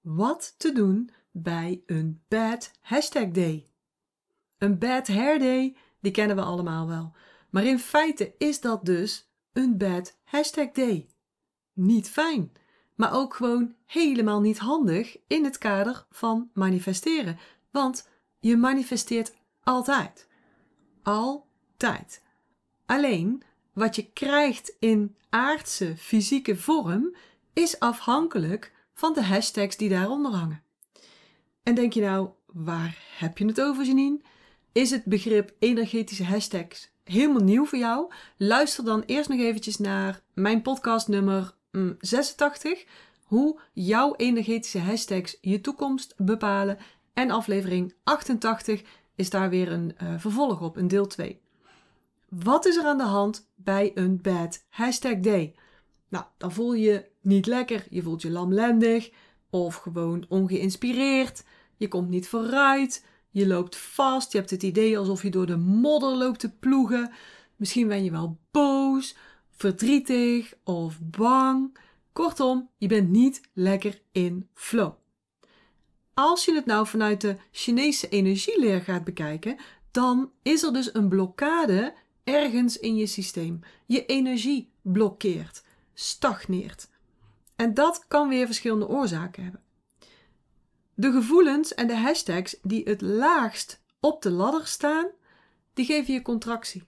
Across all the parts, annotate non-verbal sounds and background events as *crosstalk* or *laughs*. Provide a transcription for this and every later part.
wat te doen bij een bad hashtag day. Een bad hair day, die kennen we allemaal wel. Maar in feite is dat dus een bad hashtag day. Niet fijn, maar ook gewoon helemaal niet handig in het kader van manifesteren. Want je manifesteert altijd. Altijd. Alleen wat je krijgt in aardse fysieke vorm is afhankelijk van de hashtags die daaronder hangen. En denk je nou, waar heb je het over, Janine? Is het begrip energetische hashtags helemaal nieuw voor jou? Luister dan eerst nog eventjes naar mijn podcast nummer 86. Mm, Hoe jouw energetische hashtags je toekomst bepalen. En aflevering 88 is daar weer een uh, vervolg op, een deel 2. Wat is er aan de hand bij een bad hashtag day? Nou, dan voel je niet lekker, je voelt je lamlendig of gewoon ongeïnspireerd. Je komt niet vooruit, je loopt vast, je hebt het idee alsof je door de modder loopt te ploegen. Misschien ben je wel boos, verdrietig of bang. Kortom, je bent niet lekker in flow. Als je het nou vanuit de Chinese energieleer gaat bekijken, dan is er dus een blokkade ergens in je systeem. Je energie blokkeert, stagneert. En dat kan weer verschillende oorzaken hebben. De gevoelens en de hashtags die het laagst op de ladder staan, die geven je contractie.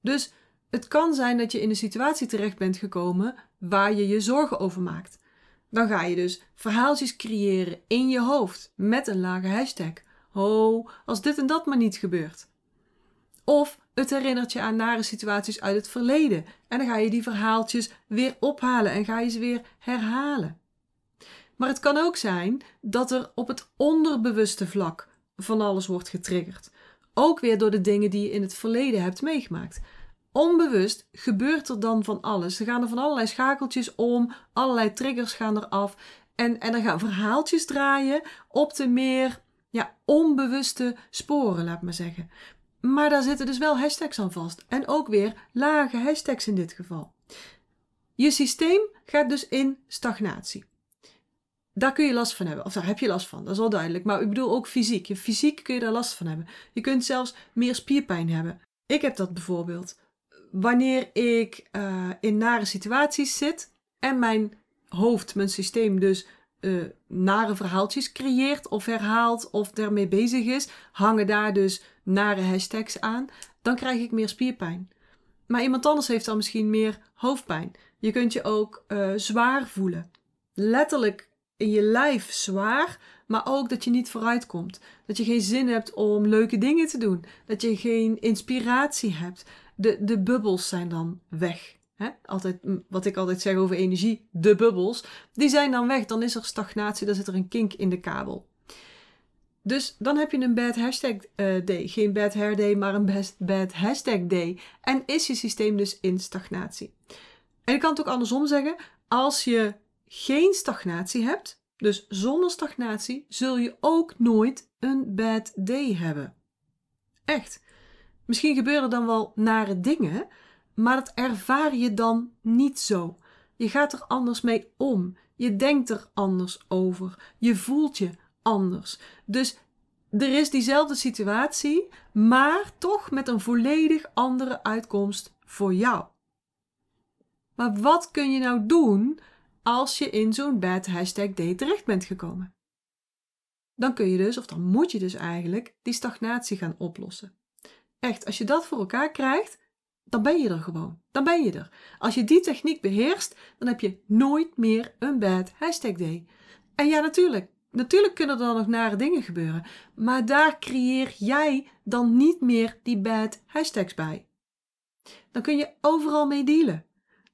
Dus het kan zijn dat je in een situatie terecht bent gekomen waar je je zorgen over maakt. Dan ga je dus verhaaltjes creëren in je hoofd met een lage hashtag. Oh, als dit en dat maar niet gebeurt. Of het herinnert je aan nare situaties uit het verleden. En dan ga je die verhaaltjes weer ophalen en ga je ze weer herhalen. Maar het kan ook zijn dat er op het onderbewuste vlak van alles wordt getriggerd. Ook weer door de dingen die je in het verleden hebt meegemaakt. Onbewust gebeurt er dan van alles. Er gaan er van allerlei schakeltjes om, allerlei triggers gaan eraf. En, en er gaan verhaaltjes draaien op de meer ja, onbewuste sporen, laat maar zeggen. Maar daar zitten dus wel hashtags aan vast. En ook weer lage hashtags in dit geval. Je systeem gaat dus in stagnatie. Daar kun je last van hebben. Of daar heb je last van, dat is wel duidelijk. Maar ik bedoel ook fysiek. Je fysiek kun je daar last van hebben. Je kunt zelfs meer spierpijn hebben. Ik heb dat bijvoorbeeld. Wanneer ik uh, in nare situaties zit en mijn hoofd, mijn systeem dus uh, nare verhaaltjes creëert of herhaalt of ermee bezig is, hangen daar dus nare hashtags aan, dan krijg ik meer spierpijn. Maar iemand anders heeft dan misschien meer hoofdpijn. Je kunt je ook uh, zwaar voelen. Letterlijk in je lijf zwaar, maar ook dat je niet vooruit komt. Dat je geen zin hebt om leuke dingen te doen. Dat je geen inspiratie hebt. De, de bubbels zijn dan weg. Hè? Altijd, wat ik altijd zeg over energie, de bubbels, die zijn dan weg. Dan is er stagnatie, dan zit er een kink in de kabel. Dus dan heb je een bad hashtag uh, day. Geen bad hair day, maar een best bad hashtag day. En is je systeem dus in stagnatie. En ik kan het ook andersom zeggen. Als je geen stagnatie hebt, dus zonder stagnatie, zul je ook nooit een bad day hebben. Echt. Misschien gebeuren dan wel nare dingen, maar dat ervaar je dan niet zo. Je gaat er anders mee om. Je denkt er anders over. Je voelt je anders. Dus er is diezelfde situatie, maar toch met een volledig andere uitkomst voor jou. Maar wat kun je nou doen als je in zo'n bad hashtag day terecht bent gekomen? Dan kun je dus, of dan moet je dus eigenlijk, die stagnatie gaan oplossen. Echt, als je dat voor elkaar krijgt, dan ben je er gewoon. Dan ben je er. Als je die techniek beheerst, dan heb je nooit meer een bad hashtag day. En ja, natuurlijk. Natuurlijk kunnen er nog nare dingen gebeuren. Maar daar creëer jij dan niet meer die bad hashtags bij. Dan kun je overal mee dealen.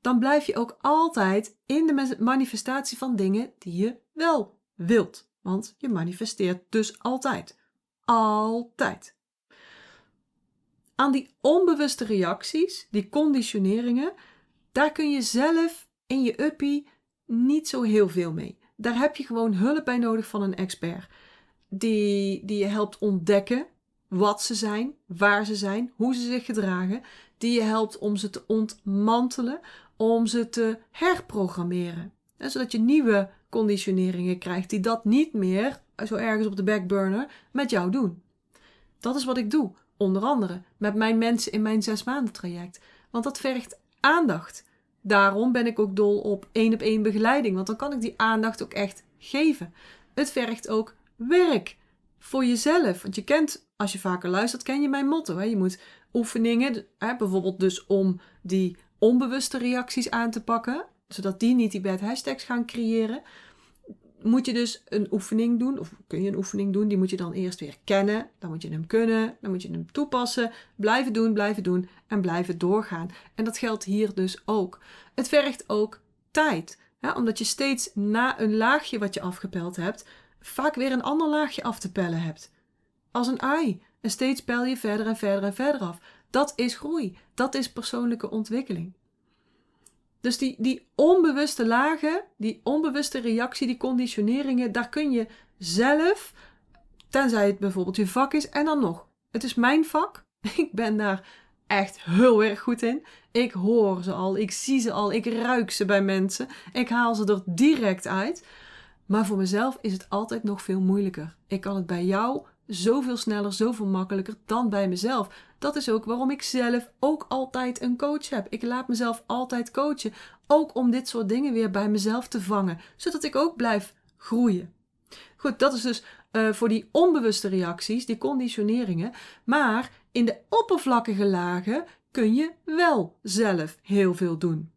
Dan blijf je ook altijd in de manifestatie van dingen die je wel wilt. Want je manifesteert dus altijd. Altijd aan die onbewuste reacties, die conditioneringen, daar kun je zelf in je uppie niet zo heel veel mee. Daar heb je gewoon hulp bij nodig van een expert. Die, die je helpt ontdekken wat ze zijn, waar ze zijn, hoe ze zich gedragen. Die je helpt om ze te ontmantelen, om ze te herprogrammeren. zodat je nieuwe conditioneringen krijgt die dat niet meer, zo ergens op de backburner, met jou doen. Dat is wat ik doe, onder andere met mijn mensen in mijn zes maanden traject. Want dat vergt aandacht. Daarom ben ik ook dol op één op één begeleiding, want dan kan ik die aandacht ook echt geven. Het vergt ook werk voor jezelf. Want je kent, als je vaker luistert, ken je mijn motto. Hè? Je moet oefeningen, hè, bijvoorbeeld dus om die onbewuste reacties aan te pakken, zodat die niet die bad hashtags gaan creëren, moet je dus een oefening doen, of kun je een oefening doen, die moet je dan eerst weer kennen, dan moet je hem kunnen, dan moet je hem toepassen, blijven doen, blijven doen en blijven doorgaan. En dat geldt hier dus ook. Het vergt ook tijd, hè, omdat je steeds na een laagje wat je afgepeld hebt, vaak weer een ander laagje af te pellen hebt. Als een ei. En steeds pel je verder en verder en verder af. Dat is groei. Dat is persoonlijke ontwikkeling. Dus die, die onbewuste lagen, die onbewuste reactie, die conditioneringen, daar kun je zelf, tenzij het bijvoorbeeld je vak is, en dan nog. Het is mijn vak. *laughs* Ik ben daar echt heel erg goed in. Ik hoor ze al, ik zie ze al, ik ruik ze bij mensen. Ik haal ze er direct uit. Maar voor mezelf is het altijd nog veel moeilijker. Ik kan het bij jou zoveel sneller, zoveel makkelijker dan bij mezelf. Dat is ook waarom ik zelf ook altijd een coach heb. Ik laat mezelf altijd coachen. Ook om dit soort dingen weer bij mezelf te vangen, zodat ik ook blijf groeien. Goed, dat is dus uh, voor die onbewuste reacties, die conditioneringen. Maar in de oppervlakkige lagen kun je wel zelf heel veel doen.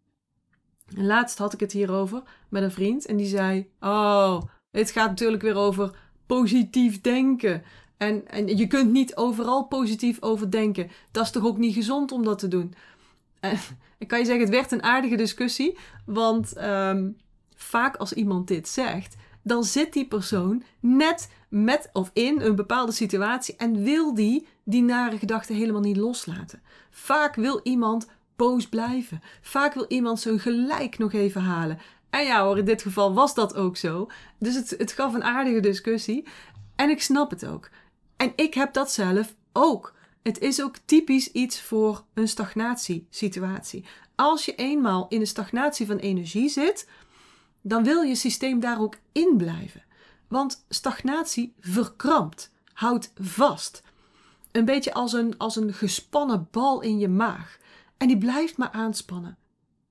En laatst had ik het hierover met een vriend en die zei: Oh, het gaat natuurlijk weer over positief denken. En, en je kunt niet overal positief over denken. Dat is toch ook niet gezond om dat te doen? En, *laughs* ik kan je zeggen, het werd een aardige discussie. Want um, vaak als iemand dit zegt, dan zit die persoon net met of in een bepaalde situatie en wil die die nare gedachten helemaal niet loslaten. Vaak wil iemand boos blijven. Vaak wil iemand zijn gelijk nog even halen. En ja hoor, in dit geval was dat ook zo. Dus het, het gaf een aardige discussie. En ik snap het ook. En ik heb dat zelf ook. Het is ook typisch iets voor een stagnatiesituatie. Als je eenmaal in een stagnatie van energie zit, dan wil je systeem daar ook in blijven. Want stagnatie verkrampt, houdt vast. Een beetje als een, als een gespannen bal in je maag. En die blijft maar aanspannen.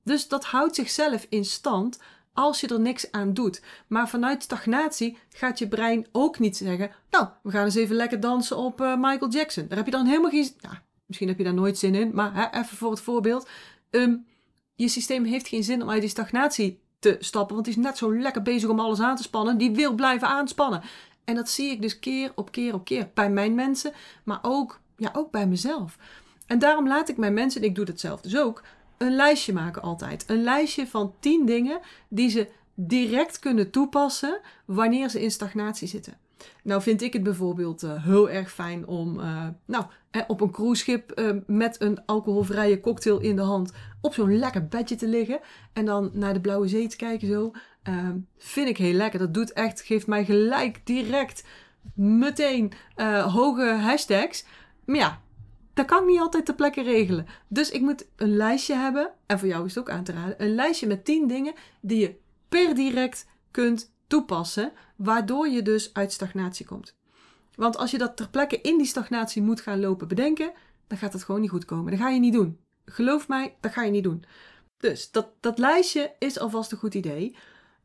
Dus dat houdt zichzelf in stand als je er niks aan doet. Maar vanuit stagnatie gaat je brein ook niet zeggen: Nou, we gaan eens even lekker dansen op uh, Michael Jackson. Daar heb je dan helemaal geen. Nou, misschien heb je daar nooit zin in, maar hè, even voor het voorbeeld. Um, je systeem heeft geen zin om uit die stagnatie te stappen, want die is net zo lekker bezig om alles aan te spannen. Die wil blijven aanspannen. En dat zie ik dus keer op keer op keer bij mijn mensen, maar ook, ja, ook bij mezelf. En daarom laat ik mijn mensen, en ik doe dat zelf dus ook, een lijstje maken altijd. Een lijstje van 10 dingen die ze direct kunnen toepassen wanneer ze in stagnatie zitten. Nou vind ik het bijvoorbeeld uh, heel erg fijn om uh, nou, op een cruiseschip uh, met een alcoholvrije cocktail in de hand op zo'n lekker bedje te liggen en dan naar de blauwe zee te kijken zo. Ehm, vind ik heel lekker. Dat doet echt, geeft mij gelijk direct meteen hoge hashtags. Maar ja, dat kan ik niet altijd ter plekke regelen. Dus ik moet een lijstje hebben, en voor jou is het ook aan te raden, een lijstje met 10 dingen die je per direct kunt toepassen, waardoor je dus uit stagnatie komt. Want als je dat ter plekke in die stagnatie moet gaan lopen bedenken, dan gaat het gewoon niet goed komen. Dat ga je niet doen. Geloof mij, dat ga je niet doen. Dus dat, dat lijstje is alvast een goed idee.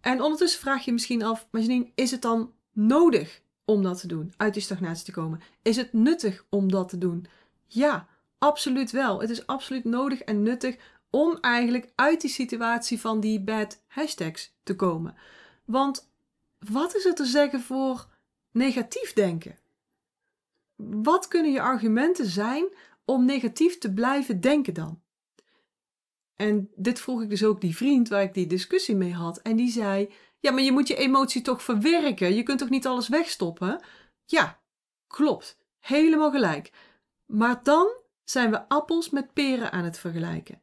En ondertussen vraag je misschien af, maar Janine, is het dan nodig om dat te doen, uit die stagnatie te komen? Is het nuttig om dat te doen? Ja, absoluut wel. Het is absoluut nodig en nuttig om eigenlijk uit die situatie van die bad hashtags te komen. Want wat is er te zeggen voor negatief denken? Wat kunnen je argumenten zijn om negatief te blijven denken dan? En dit vroeg ik dus ook die vriend waar ik die discussie mee had. En die zei: Ja, maar je moet je emotie toch verwerken? Je kunt toch niet alles wegstoppen? Ja, klopt. Helemaal gelijk. Maar dan zijn we appels met peren aan het vergelijken.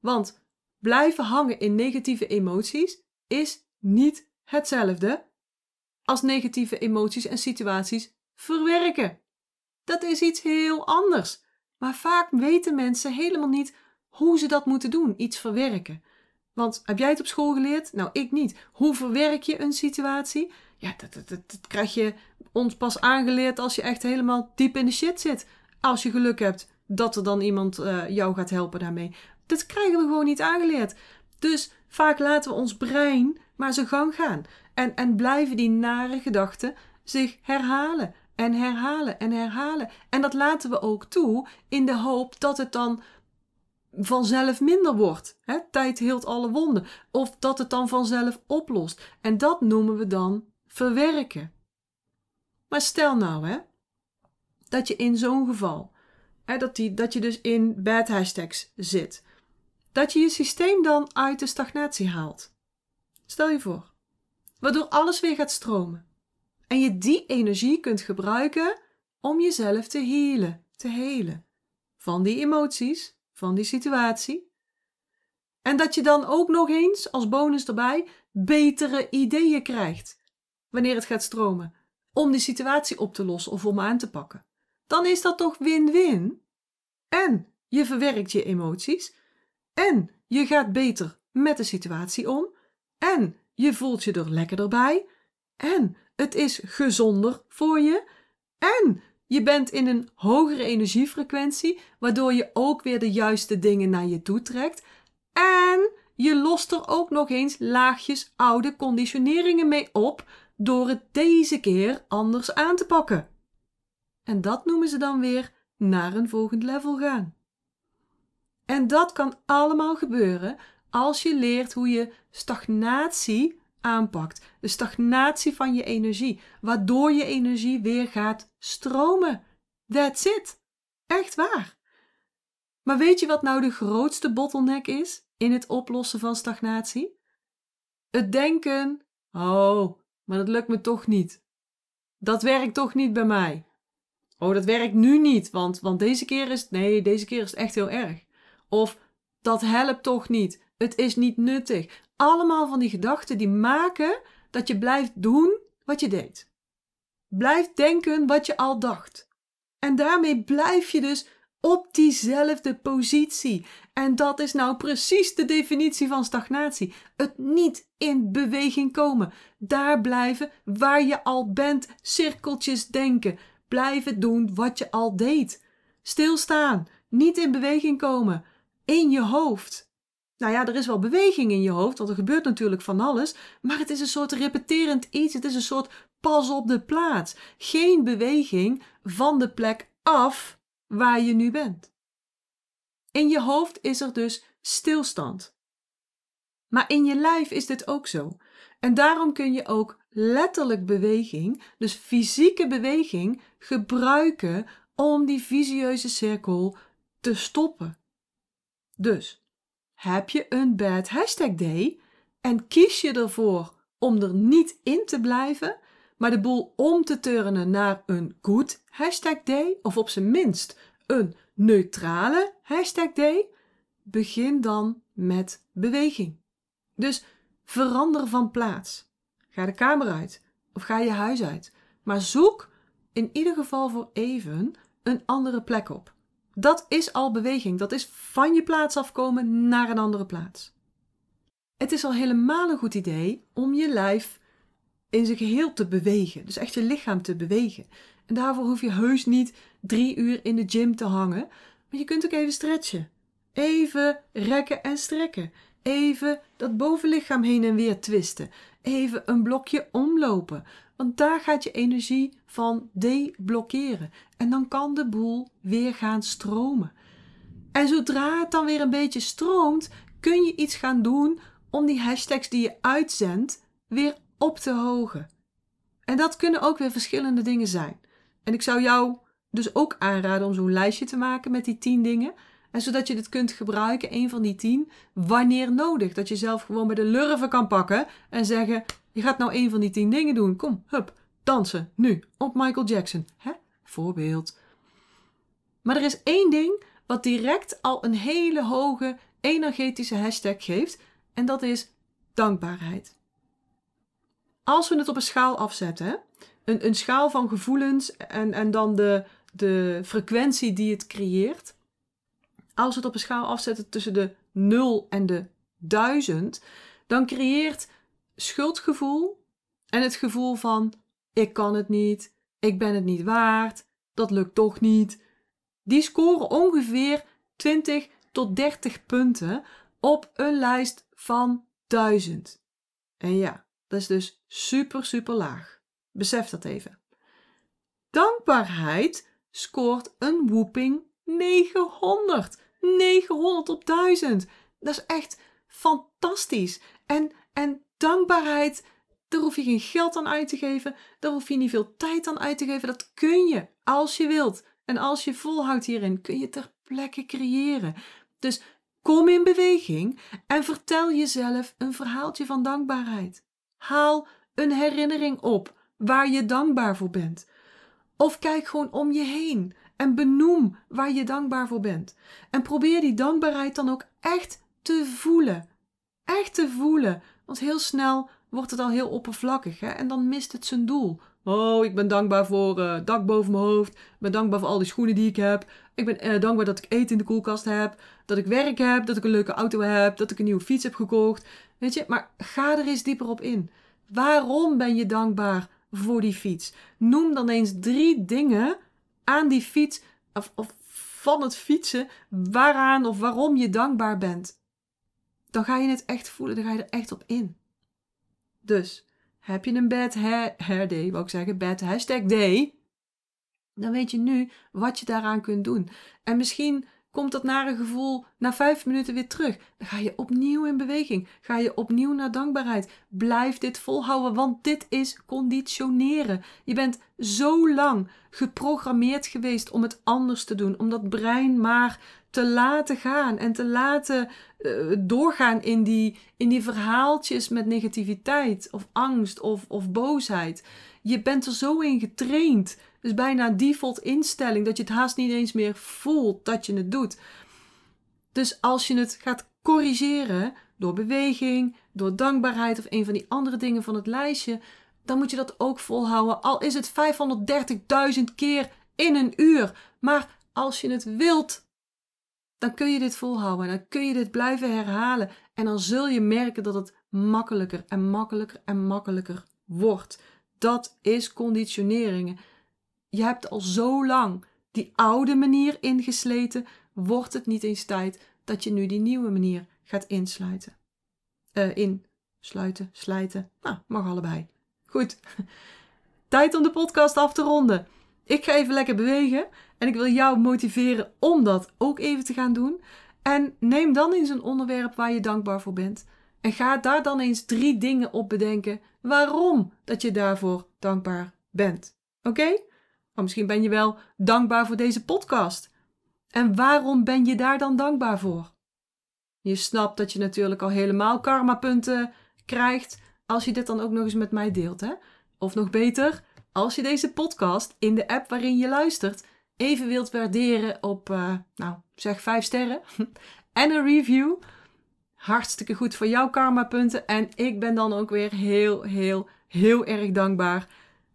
Want blijven hangen in negatieve emoties is niet hetzelfde als negatieve emoties en situaties verwerken. Dat is iets heel anders. Maar vaak weten mensen helemaal niet hoe ze dat moeten doen, iets verwerken. Want heb jij het op school geleerd? Nou, ik niet. Hoe verwerk je een situatie? Ja, dat, dat, dat, dat krijg je ons pas aangeleerd als je echt helemaal diep in de shit zit. Als je geluk hebt dat er dan iemand uh, jou gaat helpen daarmee. Dat krijgen we gewoon niet aangeleerd. Dus vaak laten we ons brein maar zijn gang gaan. En, en blijven die nare gedachten zich herhalen en herhalen en herhalen. En dat laten we ook toe in de hoop dat het dan vanzelf minder wordt. Hè? Tijd heelt alle wonden. Of dat het dan vanzelf oplost. En dat noemen we dan verwerken. Maar stel nou hè, dat je in zo'n geval, hè, dat, die, dat je dus in bad hashtags zit, dat je je systeem dan uit de stagnatie haalt. Stel je voor, waardoor alles weer gaat stromen. En je die energie kunt gebruiken om jezelf te healen, te helen. Van die emoties, van die situatie. En dat je dan ook nog eens, als bonus erbij, betere ideeën krijgt. Wanneer het gaat stromen. Om die situatie op te lossen of om aan te pakken. Dan is dat toch win-win? En je verwerkt je emoties. En je gaat beter met de situatie om. En je voelt je er lekkerder bij. En het is gezonder voor je. En je bent in een hogere energiefrequentie, waardoor je ook weer de juiste dingen naar je toe trekt. En je lost er ook nog eens laagjes oude conditioneringen mee op door het deze keer anders aan te pakken. En dat noemen ze dan weer naar een volgend level gaan. En dat kan allemaal gebeuren als je leert hoe je stagnatie aanpakt. De stagnatie van je energie, waardoor je energie weer gaat stromen. That's it. Echt waar. Maar weet je wat nou de grootste bottleneck is in het oplossen van stagnatie? Het denken: oh, maar dat lukt me toch niet. Dat werkt toch niet bij mij. Oh, dat werkt nu niet, want, want deze keer is nee, deze keer is het echt heel erg. Of dat helpt toch niet. Het is niet nuttig allemaal van die gedachten die maken dat je blijft doen wat je deed. Blijf denken wat je al dacht. En daarmee blijf je dus op diezelfde positie. En dat is nou precies de definitie van stagnatie. Het niet in beweging komen. Daar blijven waar je al bent. Cirkeltjes denken. Blijven doen wat je al deed. Stilstaan. Niet in beweging komen. In je hoofd. Nou ja, er is wel beweging in je hoofd, want er gebeurt natuurlijk van alles, maar het is een soort repeterend iets. Het is een soort pas op de plaats. Geen beweging van de plek af waar je nu bent. In je hoofd is er dus stilstand. Maar in je lijf is dit ook zo. En daarom kun je ook letterlijk beweging, dus fysieke beweging, gebruiken om die visieuze cirkel te stoppen. Dus heb je een bad hashtag day en kies je ervoor om er niet in te blijven, maar de boel om te turnen naar een good hashtag day, of op zijn minst een neutrale hashtag day, begin dan met beweging. Dus verander van plaats. Ga de kamer uit of ga je huis uit. Maar zoek in ieder geval voor even een andere plek op. Dat is al beweging. Dat is van je plaats afkomen naar een andere plaats. Het is al helemaal een goed idee om je lijf in zijn geheel te bewegen. Dus echt je lichaam te bewegen. En daarvoor hoef je heus niet drie uur in de gym te hangen. Maar je kunt ook even stretchen. Even rekken en strekken. Even dat bovenlichaam heen en weer twisten. Even een blokje omlopen. Want daar gaat je energie van deblokkeren. En dan kan de boel weer gaan stromen. En zodra het dan weer een beetje stroomt, kun je iets gaan doen om die hashtags die je uitzendt weer op te hogen. En dat kunnen ook weer verschillende dingen zijn. En ik zou jou dus ook aanraden om zo'n lijstje te maken met die tien dingen. En zodat je dit kunt gebruiken, een van die tien, wanneer nodig. Dat je zelf gewoon bij de lurven kan pakken en zeggen: Je gaat nou een van die tien dingen doen. Kom, hup, dansen, nu, op Michael Jackson. Hè? Voorbeeld. Maar er is één ding wat direct al een hele hoge energetische hashtag geeft, en dat is dankbaarheid. Als we het op een schaal afzetten, een, een schaal van gevoelens en, en dan de, de frequentie die het creëert. Als we het op een schaal afzetten tussen de 0 en de 1000, dan creëert schuldgevoel en het gevoel van ik kan het niet, ik ben het niet waard, dat lukt toch niet. Die scoren ongeveer 20 tot 30 punten op een lijst van 1000. En ja, dat is dus super, super laag. Besef dat even. Dankbaarheid scoort een whooping 900. 900 op 1000. Dat is echt fantastisch. En, en dankbaarheid, daar hoef je geen geld aan uit te geven. Daar hoef je niet veel tijd aan uit te geven. Dat kun je als je wilt. En als je volhoudt hierin, kun je ter plekke creëren. Dus kom in beweging en vertel jezelf een verhaaltje van dankbaarheid. Haal een herinnering op waar je dankbaar voor bent. Of kijk gewoon om je heen en benoem waar je dankbaar voor bent. En probeer die dankbaarheid dan ook echt te voelen. Echt te voelen. Want heel snel wordt het al heel oppervlakkig hè? en dan mist het zijn doel. Oh, ik ben dankbaar voor uh, dak boven mijn hoofd. Ik ben dankbaar voor al die schoenen die ik heb. Ik ben uh, dankbaar dat ik eten in de koelkast heb. Dat ik werk heb. Dat ik een leuke auto heb. Dat ik een nieuwe fiets heb gekocht. Weet je, maar ga er eens dieper op in. Waarom ben je dankbaar voor die fiets? Noem dan eens drie dingen aan die fiets of, van het fietsen waaraan of waarom je dankbaar bent. Dan ga je het echt voelen, dan ga je er echt op in. Dus heb je een bad hair, day, wou ik zeggen, bad hashtag day, dan weet je nu wat je daaraan kunt doen. En misschien komt dat nare gevoel na vijf minuten weer terug. Dan ga je opnieuw in beweging. Ga je opnieuw naar dankbaarheid. Blijf dit volhouden, want dit is conditioneren. Je bent zo lang geprogrammeerd geweest om het anders te doen, om dat brein maar te laten gaan en te laten uh, doorgaan in die, in die verhaaltjes met negativiteit of angst of, of boosheid. Je bent er zo in getraind dus bijna default instelling dat je het haast niet eens meer voelt dat je het doet. Dus als je het gaat corrigeren door beweging, door dankbaarheid of een van die andere dingen van het lijstje, dan moet je dat ook volhouden. Al is het 530.000 keer in een uur. Maar als je het wilt, dan kun je dit volhouden. Dan kun je dit blijven herhalen. En dan zul je merken dat het makkelijker en makkelijker en makkelijker wordt. Dat is conditioneringen je hebt al zo lang die oude manier ingesleten, wordt het niet eens tijd dat je nu die nieuwe manier gaat insluiten. Uh, insluiten, slijten. Nou, mag allebei. Goed. *laughs* Tijd om de podcast af te ronden. Ik ga even lekker bewegen en ik wil jou motiveren om dat ook even te gaan doen. En neem dan eens een onderwerp waar je dankbaar voor bent. En ga daar dan eens drie dingen op bedenken waarom dat je daarvoor dankbaar bent. Oké? Maar misschien ben je wel dankbaar voor deze podcast. En waarom ben je daar dan dankbaar voor? Je snapt dat je natuurlijk al helemaal karmapunten krijgt als je dit dan ook nog eens met mij deelt, hè? Of nog beter, als je deze podcast in de app waarin je luistert even wilt waarderen op, uh, nou, zeg vijf sterren *laughs* en een review. Hartstikke goed voor jouw karmapunten. En ik ben dan ook weer heel, heel, heel erg dankbaar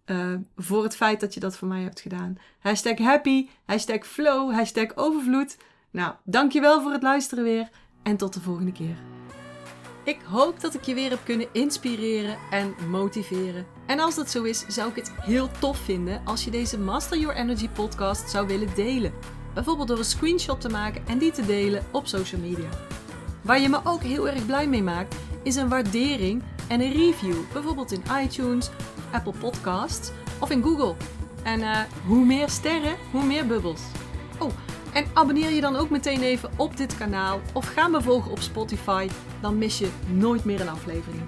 uh, voor het feit dat je dat voor mij hebt gedaan. Hashtag happy, hashtag flow, hashtag overvloed. Nou, dankjewel voor het luisteren weer en tot de volgende keer. Ik hoop dat ik je weer heb kunnen inspireren en motiveren. En als dat zo is, zou ik het heel tof vinden als je deze Master Your Energy podcast zou willen delen. Bijvoorbeeld door een screenshot te maken en die te delen op social media. Waar je me ook heel erg blij mee maakt, is een waardering en een review. Bijvoorbeeld in iTunes Apple Podcasts of in Google. En uh, hoe meer sterren, hoe meer bubbels. Oh, en abonneer je dan ook meteen even op dit kanaal of ga me volgen op Spotify. Dan mis je nooit meer een aflevering.